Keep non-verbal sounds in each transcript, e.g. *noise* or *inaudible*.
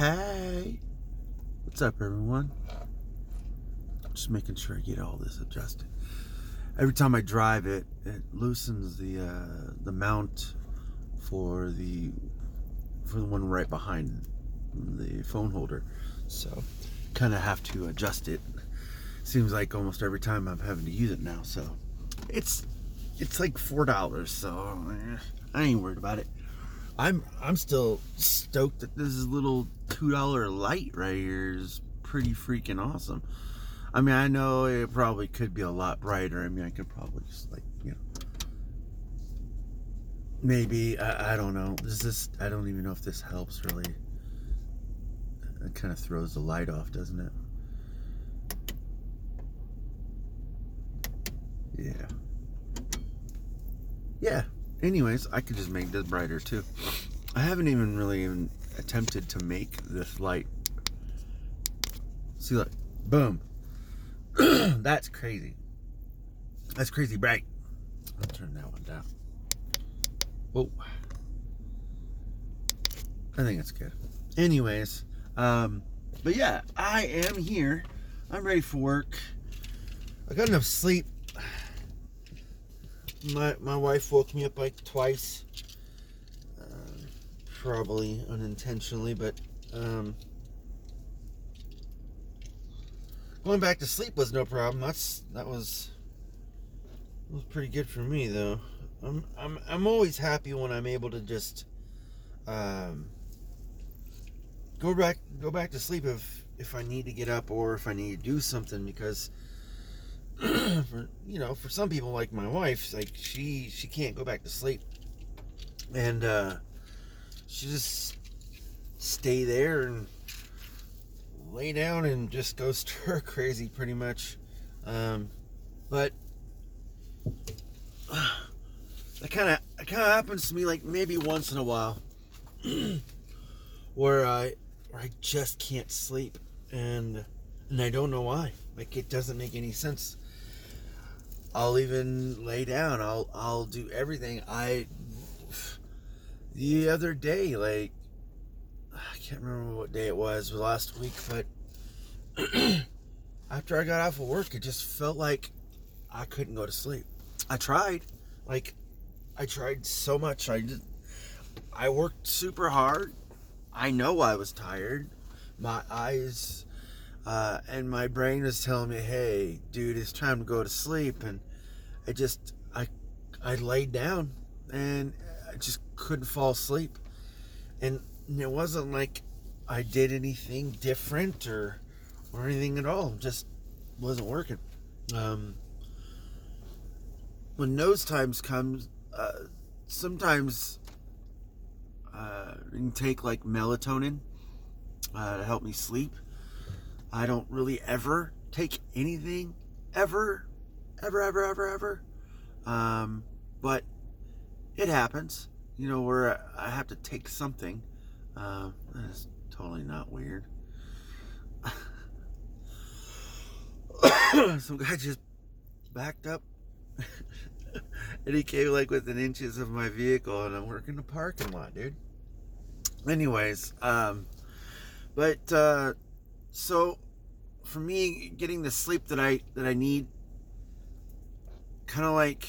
Hey, what's up, everyone? Just making sure I get all this adjusted. Every time I drive it, it loosens the uh, the mount for the for the one right behind the phone holder. So, kind of have to adjust it. Seems like almost every time I'm having to use it now. So, it's it's like four dollars. So, eh, I ain't worried about it. I'm I'm still stoked that this little two dollar light right here is pretty freaking awesome. I mean, I know it probably could be a lot brighter. I mean, I could probably just like you know, maybe I, I don't know. This is I don't even know if this helps really. It kind of throws the light off, doesn't it? Yeah. Yeah. Anyways, I could just make this brighter too. I haven't even really even attempted to make this light. See, look, boom. *clears throat* That's crazy. That's crazy bright. I'll turn that one down. Whoa. I think it's good. Anyways, um, but yeah, I am here. I'm ready for work. I got enough sleep my my wife woke me up like twice, uh, probably unintentionally, but um, going back to sleep was no problem. That's that was was pretty good for me though. I'm I'm I'm always happy when I'm able to just um, go back go back to sleep if if I need to get up or if I need to do something because *clears throat* for you know for some people like my wife like she she can't go back to sleep. And uh she just stay there and lay down and just go stir *laughs* crazy pretty much. Um but uh, *sighs* that kind of that kind of happens to me like maybe once in a while *clears throat* where i where i just can't sleep. And and i don't know why. Like it doesn't make any sense I'll even lay down. I'll I'll do everything. I the other day, like I can't remember what day it was, last week, but *clears throat* after I got off of work, it just felt like I couldn't go to sleep. I tried, like I tried so much. I did. I worked super hard. I know I was tired. My eyes uh, and my brain was telling me, "Hey, dude, it's time to go to sleep." And I just, I, I laid down, and I just couldn't fall asleep. And it wasn't like I did anything different or, or anything at all. It just wasn't working. Um, when those times comes, uh, sometimes uh, you can take like melatonin uh, to help me sleep I don't really ever take anything ever, ever, ever, ever, ever. Um, but it happens, you know, where I have to take something. Um, that is totally not weird. *coughs* Some guy just backed up *laughs* and he came like within inches of my vehicle and I'm working the parking lot, dude. Anyways, um, but, uh, so for me getting the sleep that I that I need kind of like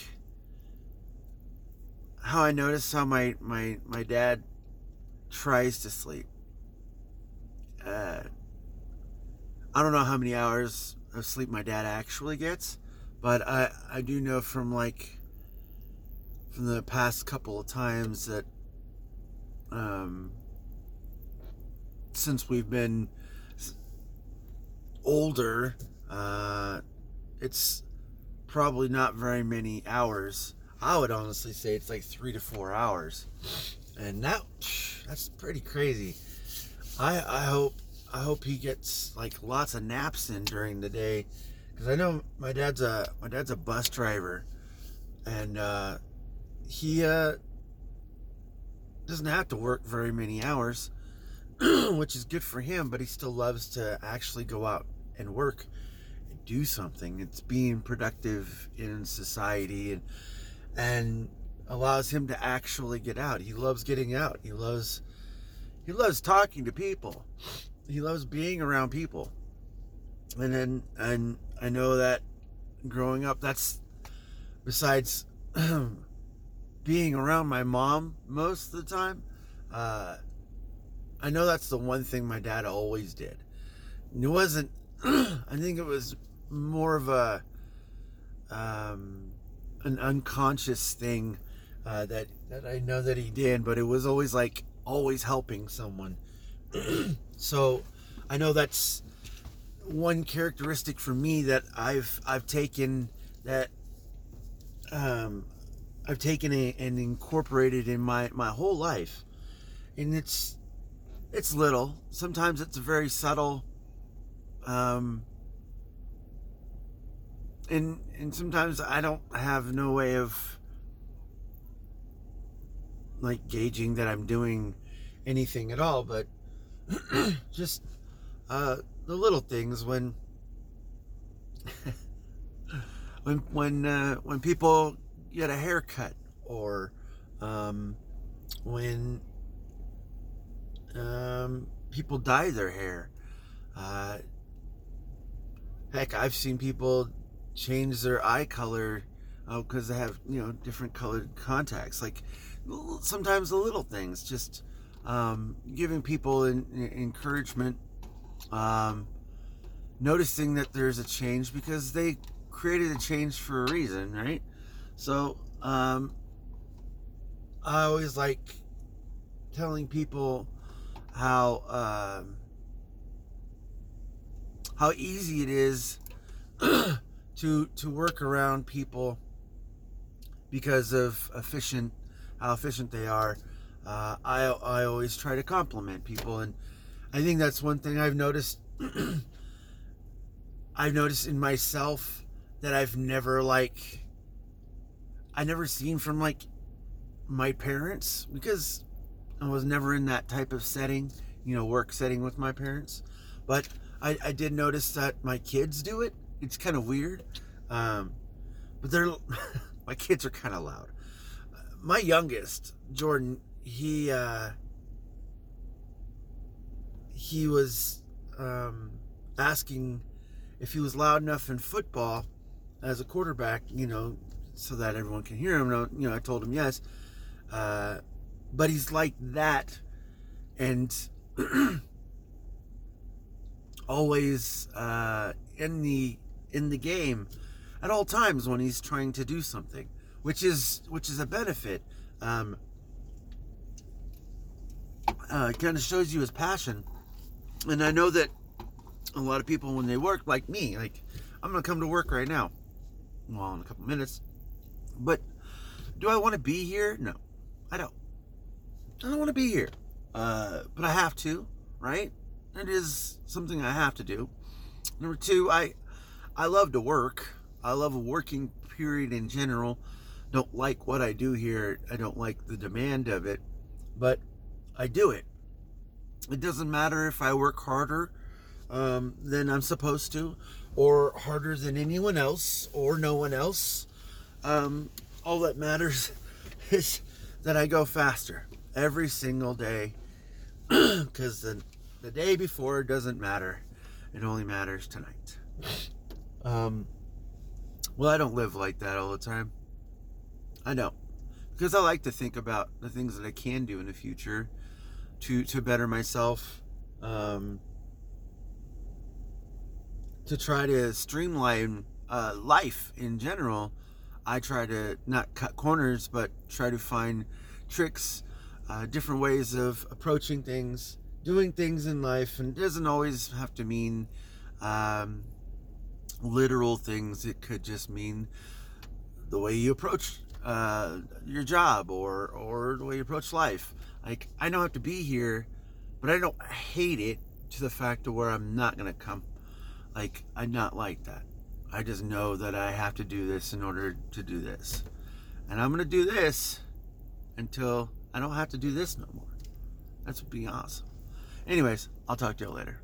how I notice how my my my dad tries to sleep. Uh, I don't know how many hours of sleep my dad actually gets but I I do know from like from the past couple of times that um since we've been older, uh, it's probably not very many hours. I would honestly say it's like three to four hours, and that that's pretty crazy. I I hope I hope he gets like lots of naps in during the day, because I know my dad's a my dad's a bus driver, and uh, he uh, doesn't have to work very many hours. *clears throat* which is good for him, but he still loves to actually go out and work and do something. It's being productive in society and and allows him to actually get out. He loves getting out. He loves he loves talking to people. He loves being around people. And then and I know that growing up that's besides *clears throat* being around my mom most of the time, uh, I know that's the one thing my dad always did. It wasn't. *clears throat* I think it was more of a um, an unconscious thing uh, that that I know that he did, but it was always like always helping someone. *clears throat* so I know that's one characteristic for me that I've I've taken that um, I've taken and incorporated in my my whole life, and it's it's little. Sometimes it's very subtle. Um, and and sometimes I don't have no way of like gauging that I'm doing anything at all, but *clears throat* just uh, the little things when *laughs* when when uh, when people get a haircut or um, when um, people dye their hair. Uh, heck, I've seen people change their eye color because uh, they have you know different colored contacts. Like sometimes the little things, just um, giving people encouragement, um, noticing that there's a change because they created a change for a reason, right? So um, I always like telling people how uh, how easy it is *clears throat* to to work around people because of efficient how efficient they are. Uh, I I always try to compliment people, and I think that's one thing I've noticed. *clears throat* I've noticed in myself that I've never like I never seen from like my parents because I was never in that type of setting, you know, work setting with my parents. But I, I did notice that my kids do it. It's kind of weird. Um, but they're, *laughs* my kids are kind of loud. My youngest, Jordan, he, uh, he was um, asking if he was loud enough in football as a quarterback, you know, so that everyone can hear him. you know, I told him yes. Uh, but he's like that and *clears throat* always uh, in the in the game at all times when he's trying to do something which is which is a benefit. Um, uh, kind of shows you his passion. And i know that a lot of people when they work like me like i'm gonna come to work right now. Well in a couple minutes. But do i want to be here? No i don't I don't want to be here. Uh, but I have to, right? It is something I have to do. Number two, I I love to work. I love a working period in general. Don't like what I do here. I don't like the demand of it, but I do it. It doesn't matter if I work harder um, than I'm supposed to, or harder than anyone else, or no one else. Um, all that matters *laughs* is that I go faster every single day *clears throat* because the, the day before doesn't matter. It only matters tonight. Um, well, I don't live like that all the time. I don't. Because I like to think about the things that I can do in the future to, to better myself, um, to try to streamline uh, life in general. I try to not cut corners, but try to find tricks uh, different ways of approaching things, doing things in life, and it doesn't always have to mean um, literal things. It could just mean the way you approach uh, your job or or the way you approach life. Like I don't have to be here, but I don't hate it to the fact of where I'm not gonna come. Like I'm not like that. I just know that I have to do this in order to do this, and I'm gonna do this until I don't have to do this no more. That's being awesome. Anyways, I'll talk to you later.